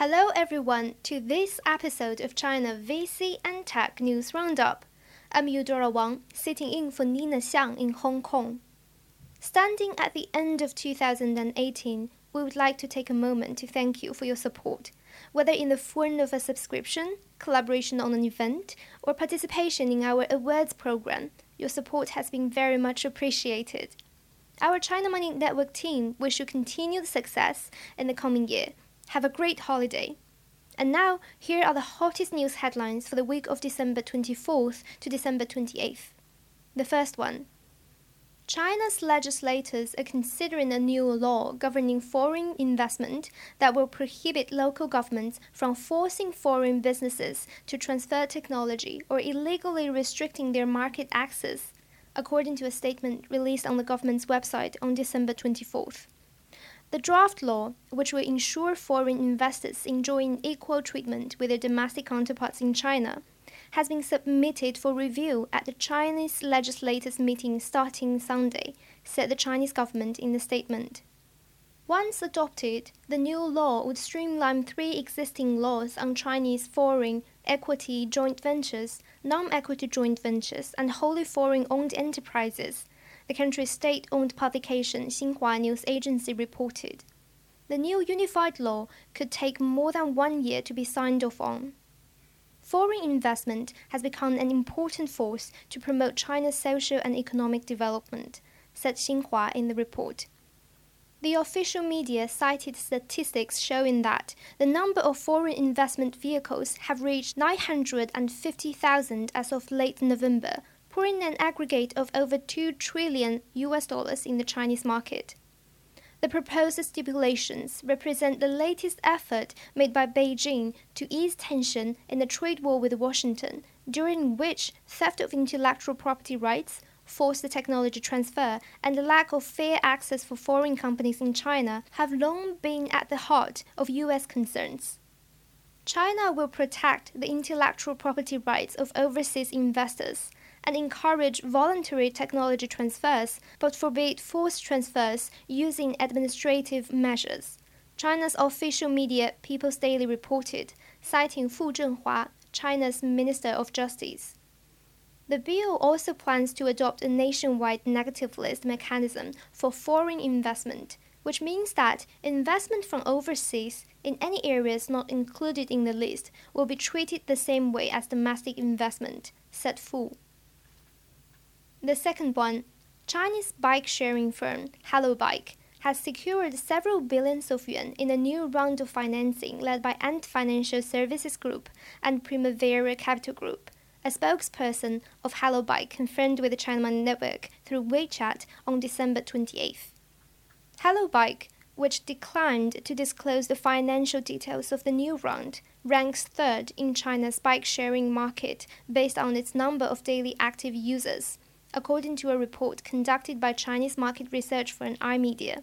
Hello, everyone, to this episode of China VC and Tech News Roundup. I'm Eudora Wang, sitting in for Nina Xiang in Hong Kong. Standing at the end of 2018, we would like to take a moment to thank you for your support, whether in the form of a subscription, collaboration on an event, or participation in our awards program. Your support has been very much appreciated. Our China Money Network team wish you continued success in the coming year have a great holiday. And now, here are the hottest news headlines for the week of December 24th to December 28th. The first one China's legislators are considering a new law governing foreign investment that will prohibit local governments from forcing foreign businesses to transfer technology or illegally restricting their market access, according to a statement released on the government's website on December 24th. The draft law, which will ensure foreign investors enjoying equal treatment with their domestic counterparts in China, has been submitted for review at the Chinese legislators' meeting starting Sunday, said the Chinese government in the statement. Once adopted, the new law would streamline three existing laws on Chinese foreign equity joint ventures, non equity joint ventures, and wholly foreign owned enterprises the country's state owned publication Xinhua News Agency reported. The new unified law could take more than one year to be signed off on. Foreign investment has become an important force to promote China's social and economic development, said Xinhua in the report. The official media cited statistics showing that the number of foreign investment vehicles have reached 950,000 as of late November, pouring an aggregate of over 2 trillion US dollars in the Chinese market. The proposed stipulations represent the latest effort made by Beijing to ease tension in the trade war with Washington, during which theft of intellectual property rights, forced technology transfer, and the lack of fair access for foreign companies in China have long been at the heart of U.S. concerns. China will protect the intellectual property rights of overseas investors and encourage voluntary technology transfers, but forbid forced transfers using administrative measures. China's official media People's Daily reported, citing Fu Zhenhua, China's Minister of Justice. The bill also plans to adopt a nationwide negative list mechanism for foreign investment, which means that investment from overseas in any areas not included in the list will be treated the same way as domestic investment, said Fu. The second one, Chinese bike sharing firm Hello Bike has secured several billions of yuan in a new round of financing led by Ant Financial Services Group and Primavera Capital Group. A spokesperson of Hello Bike confirmed with the China Money Network through WeChat on December 28th. Hello Bike, which declined to disclose the financial details of the new round, ranks third in China's bike sharing market based on its number of daily active users according to a report conducted by Chinese market research firm iMedia.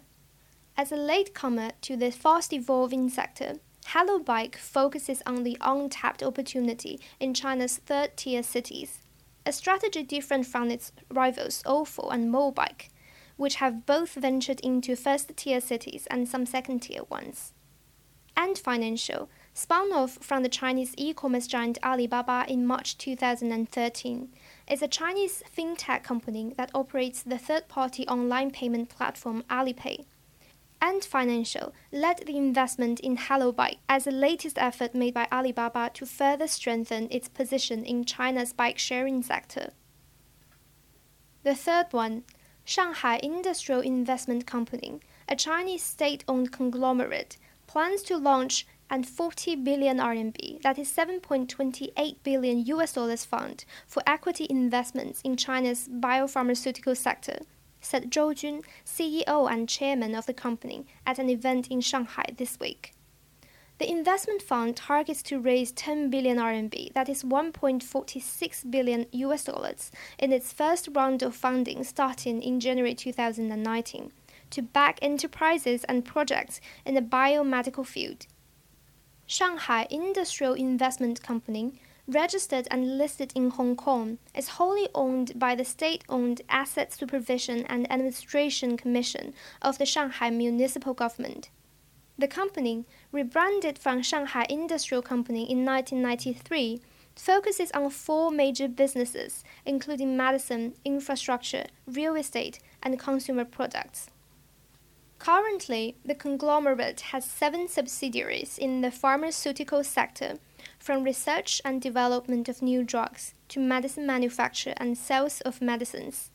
As a latecomer to the fast evolving sector, Hello Bike focuses on the untapped opportunity in China's third tier cities, a strategy different from its rivals Ofo and Mobike, which have both ventured into first tier cities and some second tier ones. Ant Financial, spun off from the Chinese e commerce giant Alibaba in March 2013, is a Chinese fintech company that operates the third party online payment platform Alipay. Ant Financial led the investment in HelloBike as the latest effort made by Alibaba to further strengthen its position in China's bike sharing sector. The third one, Shanghai Industrial Investment Company, a Chinese state owned conglomerate, plans to launch and 40 billion RMB, that is 7.28 billion US dollars fund for equity investments in China's biopharmaceutical sector, said Zhou Jun, CEO and chairman of the company, at an event in Shanghai this week. The investment fund targets to raise 10 billion RMB, that is 1.46 billion US dollars, in its first round of funding starting in January 2019 to back enterprises and projects in the biomedical field. Shanghai Industrial Investment Company, registered and listed in Hong Kong, is wholly owned by the state owned Asset Supervision and Administration Commission of the Shanghai Municipal Government. The company, rebranded from Shanghai Industrial Company in 1993, focuses on four major businesses, including medicine, infrastructure, real estate, and consumer products. Currently, the conglomerate has seven subsidiaries in the pharmaceutical sector, from research and development of new drugs to medicine manufacture and sales of medicines.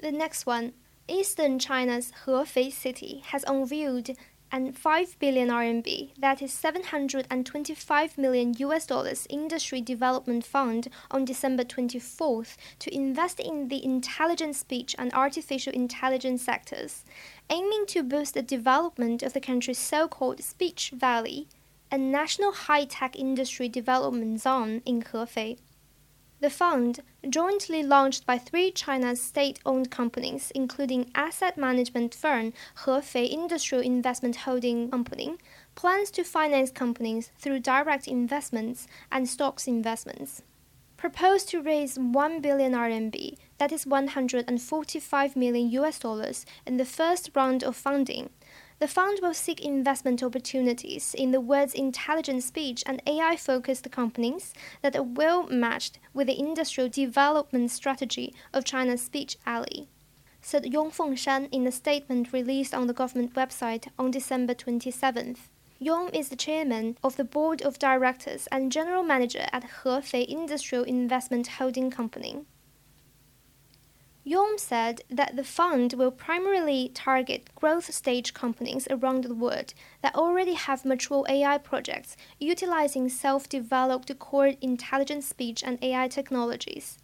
The next one, Eastern China's Hefei city, has unveiled an 5 billion RMB, that is 725 million US dollars industry development fund on December 24th to invest in the intelligent speech and artificial intelligence sectors, aiming to boost the development of the country's so-called speech valley, a national high-tech industry development zone in Hefei. The fund, jointly launched by three China's state-owned companies, including asset management firm Hefei Industrial Investment Holding Company, plans to finance companies through direct investments and stocks investments. Proposed to raise 1 billion RMB, that is 145 million US dollars, in the first round of funding the fund will seek investment opportunities in the world's intelligent speech and AI focused companies that are well matched with the industrial development strategy of China's Speech Valley, said Yong Fengshan in a statement released on the government website on December 27th. Yong is the chairman of the board of directors and general manager at Hefei Industrial Investment Holding Company. Yong said that the fund will primarily target growth stage companies around the world that already have mature AI projects utilizing self developed core intelligent speech and AI technologies.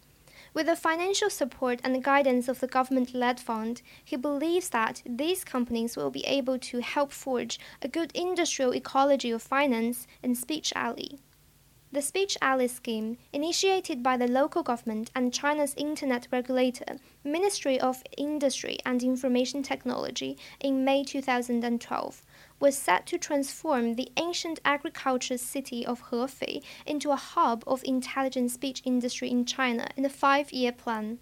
With the financial support and guidance of the government led fund, he believes that these companies will be able to help forge a good industrial ecology of finance and Speech Valley. The Speech Valley scheme, initiated by the local government and China's internet regulator, Ministry of Industry and Information Technology, in May 2012, was set to transform the ancient agriculture city of Hefei into a hub of intelligent speech industry in China in a five year plan.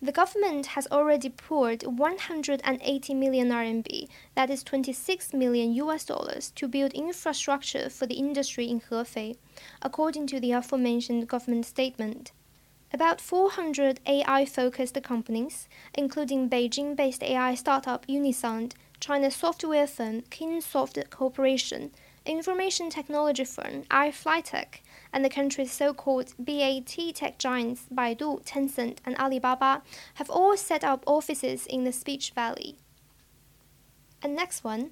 The government has already poured 180 million RMB, that is 26 million US dollars, to build infrastructure for the industry in Hefei, according to the aforementioned government statement. About 400 AI focused companies, including Beijing based AI startup Unisound, China software firm Kingsoft Corporation, information technology firm iFlyTek, and the country's so-called BAT tech giants Baidu, Tencent, and Alibaba have all set up offices in the Speech Valley. And next one,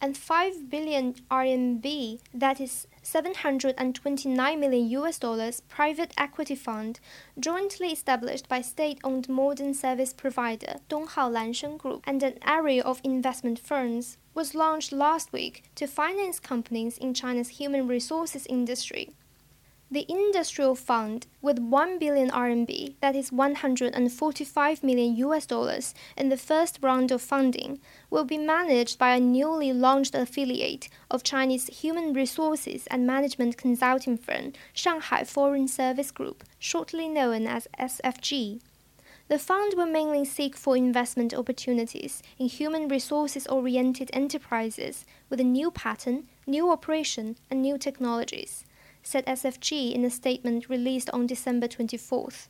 and 5 billion RMB, that is 729 million US dollars private equity fund jointly established by state-owned modern service provider Donghao Lansheng Group and an array of investment firms was launched last week to finance companies in China's human resources industry. The industrial fund, with 1 billion RMB, that is 145 million US dollars, in the first round of funding, will be managed by a newly launched affiliate of Chinese human resources and management consulting firm Shanghai Foreign Service Group, shortly known as SFG. The fund will mainly seek for investment opportunities in human resources oriented enterprises with a new pattern, new operation, and new technologies said SFG in a statement released on December 24th.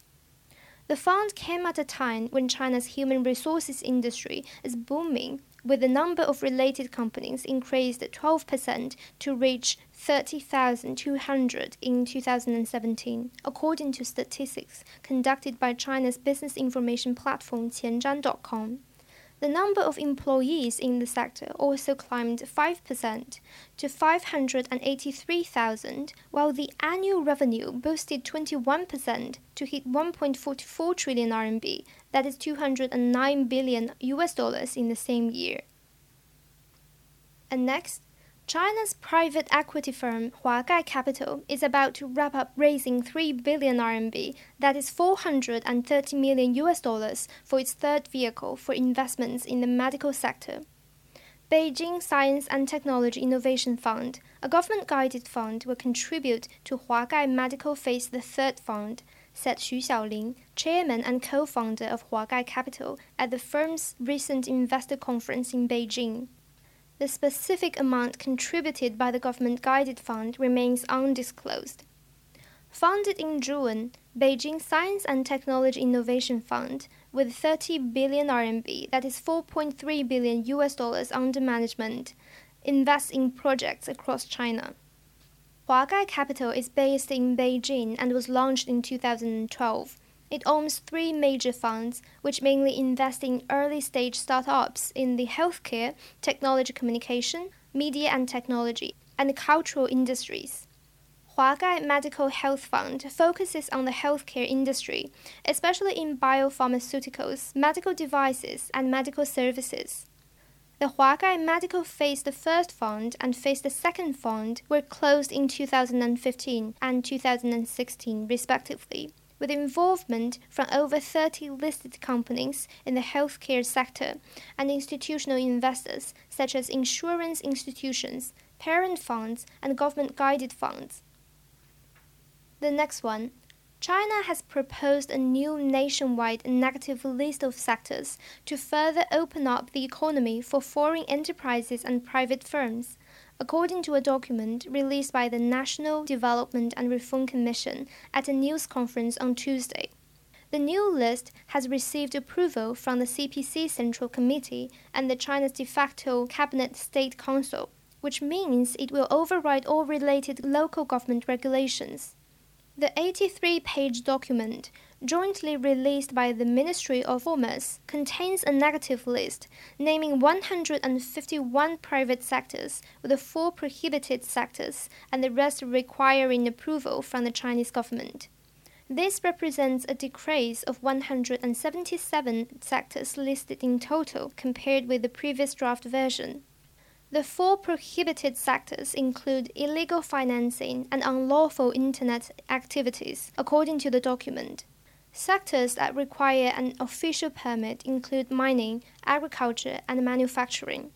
The fund came at a time when China's human resources industry is booming, with the number of related companies increased 12% to reach 30,200 in 2017, according to statistics conducted by China's business information platform Qianzhan.com. The number of employees in the sector also climbed 5% to 583,000, while the annual revenue boosted 21% to hit 1.44 trillion RMB, that is 209 billion US dollars in the same year. And next, China's private equity firm Huagai Capital is about to wrap up raising 3 billion RMB, that is 430 million US dollars, for its third vehicle for investments in the medical sector. Beijing Science and Technology Innovation Fund, a government guided fund, will contribute to Huagai Medical Phase the Third Fund, said Xu Xiaoling, chairman and co founder of Huagai Capital, at the firm's recent investor conference in Beijing. The specific amount contributed by the government guided fund remains undisclosed. Founded in June, Beijing Science and Technology Innovation Fund, with 30 billion RMB, that is 4.3 billion US dollars under management, invests in projects across China. Huagai Capital is based in Beijing and was launched in 2012. It owns three major funds, which mainly invest in early stage startups in the healthcare, technology communication, media and technology, and cultural industries. Huagai Medical Health Fund focuses on the healthcare industry, especially in biopharmaceuticals, medical devices, and medical services. The Huagai Medical Phase the first fund and Phase the second fund were closed in 2015 and 2016, respectively, with involvement from over 30 listed companies in the healthcare sector and institutional investors such as insurance institutions, parent funds, and government guided funds. The next one. China has proposed a new nationwide negative list of sectors to further open up the economy for foreign enterprises and private firms, according to a document released by the National Development and Reform Commission at a news conference on Tuesday. The new list has received approval from the CPC Central Committee and the China's de facto Cabinet State Council, which means it will override all related local government regulations. The 83 page document, jointly released by the Ministry of Commerce, contains a negative list naming 151 private sectors, with the four prohibited sectors and the rest requiring approval from the Chinese government. This represents a decrease of 177 sectors listed in total compared with the previous draft version. The four prohibited sectors include illegal financing and unlawful internet activities, according to the document. Sectors that require an official permit include mining, agriculture, and manufacturing.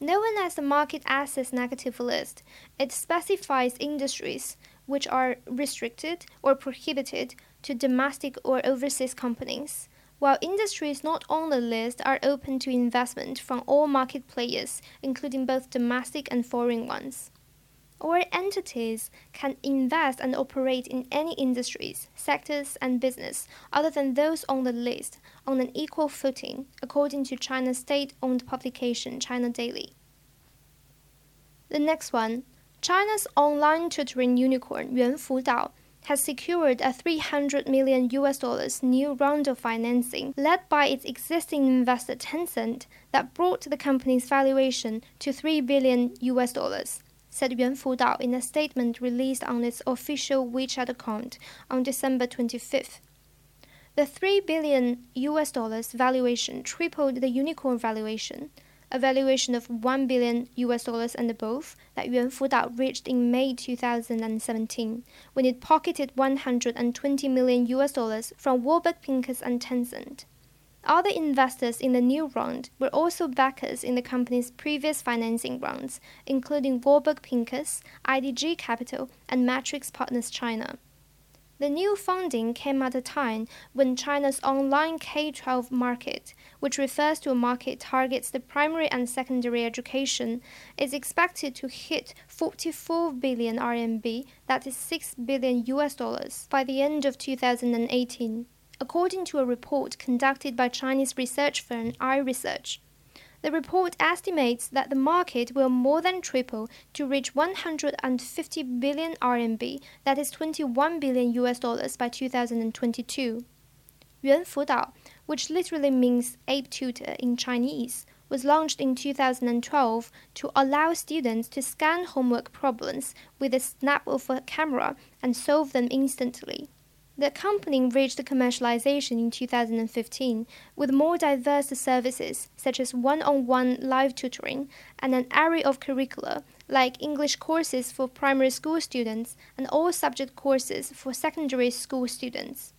Known as the Market Access Negative List, it specifies industries which are restricted or prohibited to domestic or overseas companies while industries not on the list are open to investment from all market players, including both domestic and foreign ones. Or entities can invest and operate in any industries, sectors, and business other than those on the list on an equal footing, according to China's state owned publication China Daily. The next one China's online tutoring unicorn Yuan Fudao has secured a 300 million US dollars new round of financing led by its existing investor Tencent that brought the company's valuation to 3 billion US dollars, said Yuan Fudao in a statement released on its official WeChat account on December 25th. The 3 billion US dollars valuation tripled the unicorn valuation a valuation of 1 billion US dollars and above that Yuan Fudao reached in May 2017 when it pocketed 120 million US dollars from Warburg Pincus and Tencent. Other investors in the new round were also backers in the company's previous financing rounds, including Warburg Pincus, IDG Capital, and Matrix Partners China. The new funding came at a time when China's online K 12 market, which refers to a market targets the primary and secondary education, is expected to hit 44 billion RMB, that is 6 billion US dollars, by the end of 2018, according to a report conducted by Chinese research firm iResearch. The report estimates that the market will more than triple to reach 150 billion RMB, that is 21 billion US dollars by 2022. Yuan Fudao, which literally means ape tutor in Chinese, was launched in 2012 to allow students to scan homework problems with a snap of a camera and solve them instantly. The company reached commercialization in 2015 with more diverse services such as one on one live tutoring and an array of curricula like English courses for primary school students and all subject courses for secondary school students.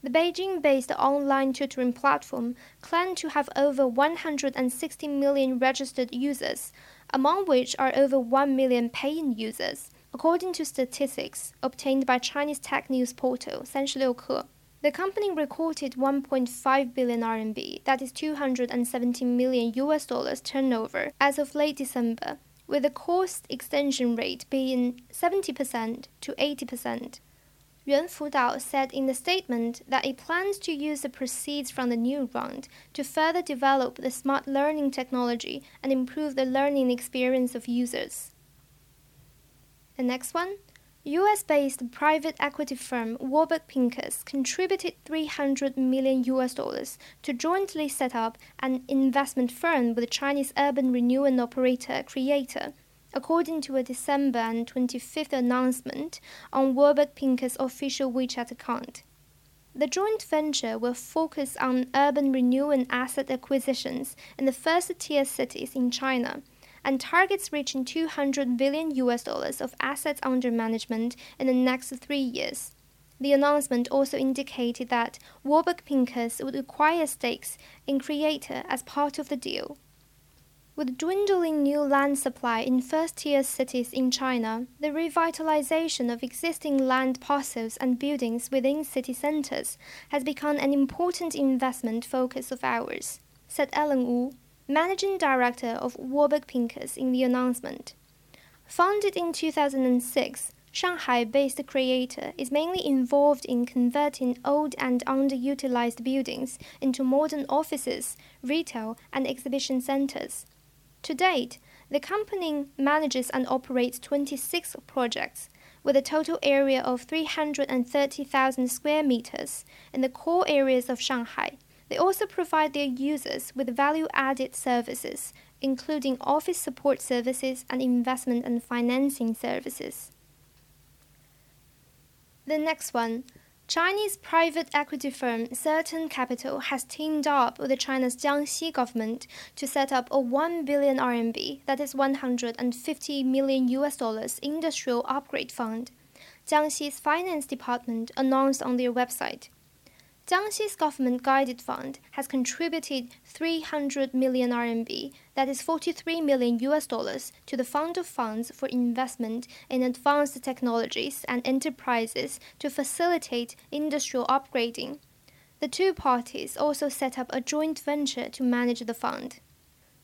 The Beijing based online tutoring platform claimed to have over 160 million registered users, among which are over 1 million paying users according to statistics obtained by Chinese tech news portal Sanshiliuke. The company recorded 1.5 billion RMB, that is 270 million US dollars turnover as of late December, with the cost extension rate being 70% to 80%. Yuan Fudao said in the statement that it plans to use the proceeds from the new round to further develop the smart learning technology and improve the learning experience of users. The next one US-based private equity firm Warburg Pincus contributed 300 million US dollars to jointly set up an investment firm with Chinese urban renewal operator Creator according to a December 25th announcement on Warburg Pincus' official WeChat account. The joint venture will focus on urban renewal and asset acquisitions in the first tier cities in China and targets reaching 200 billion US dollars of assets under management in the next three years. The announcement also indicated that Warburg Pincus would acquire stakes in Creator as part of the deal. With dwindling new land supply in first tier cities in China, the revitalization of existing land parcels and buildings within city centers has become an important investment focus of ours, said Ellen Wu, managing director of Warburg Pincus in the announcement. Founded in 2006, Shanghai based Creator is mainly involved in converting old and underutilized buildings into modern offices, retail, and exhibition centers. To date, the company manages and operates 26 projects with a total area of 330,000 square meters in the core areas of Shanghai. They also provide their users with value added services, including office support services and investment and financing services. The next one Chinese private equity firm Certain Capital has teamed up with China's Jiangxi government to set up a 1 billion RMB, that is 150 million US dollars, industrial upgrade fund. Jiangxi's finance department announced on their website. Jiangxi's government guided fund has contributed 300 million RMB, that is 43 million US dollars, to the fund of funds for investment in advanced technologies and enterprises to facilitate industrial upgrading. The two parties also set up a joint venture to manage the fund.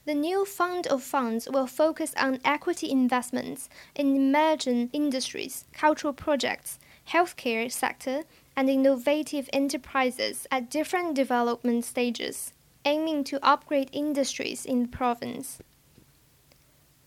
The new fund of funds will focus on equity investments in emerging industries, cultural projects, healthcare sector, and innovative enterprises at different development stages, aiming to upgrade industries in the province.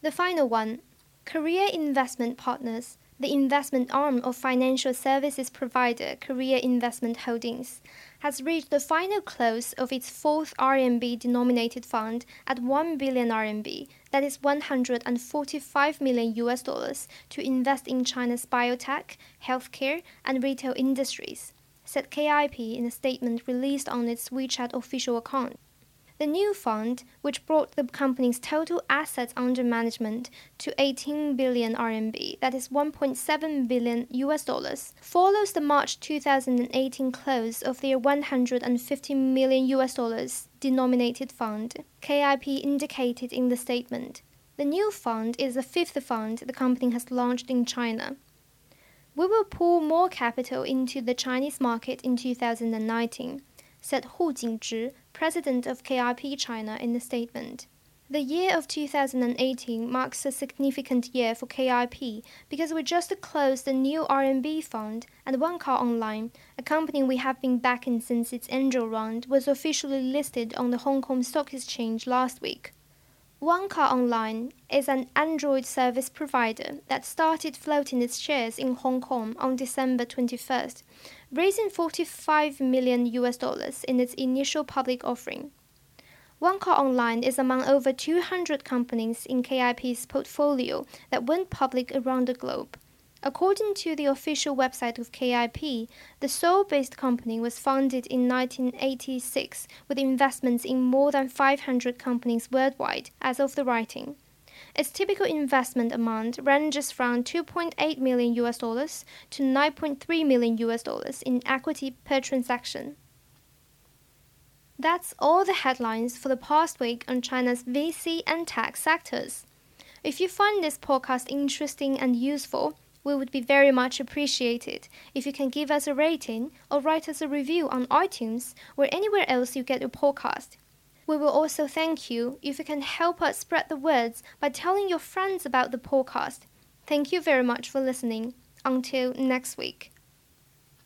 The final one Korea Investment Partners, the investment arm of financial services provider Korea Investment Holdings, has reached the final close of its fourth RMB denominated fund at 1 billion RMB, that is 145 million US dollars, to invest in China's biotech, healthcare, and retail industries, said KIP in a statement released on its WeChat official account. The new fund, which brought the company's total assets under management to 18 billion RMB, that is 1.7 billion US dollars, follows the March 2018 close of their 150 million US dollars denominated fund, KIP indicated in the statement. The new fund is the fifth fund the company has launched in China. We will pour more capital into the Chinese market in 2019 said Hu Jingzhi, president of KIP China, in the statement. The year of 2018 marks a significant year for KIP because we just closed the new RMB fund and Wanka Online, a company we have been backing since its angel round, was officially listed on the Hong Kong Stock Exchange last week. Wanka Online is an Android service provider that started floating its shares in Hong Kong on December 21st raising 45 million US dollars in its initial public offering. Wanka Online is among over 200 companies in KIP's portfolio that went public around the globe. According to the official website of KIP, the Seoul based company was founded in 1986 with investments in more than 500 companies worldwide as of the writing. Its typical investment amount ranges from 2.8 million US dollars to 9.3 million US dollars in equity per transaction. That's all the headlines for the past week on China's VC and tech sectors. If you find this podcast interesting and useful, we would be very much appreciated if you can give us a rating or write us a review on iTunes or anywhere else you get your podcast. We will also thank you if you can help us spread the words by telling your friends about the podcast. Thank you very much for listening. Until next week.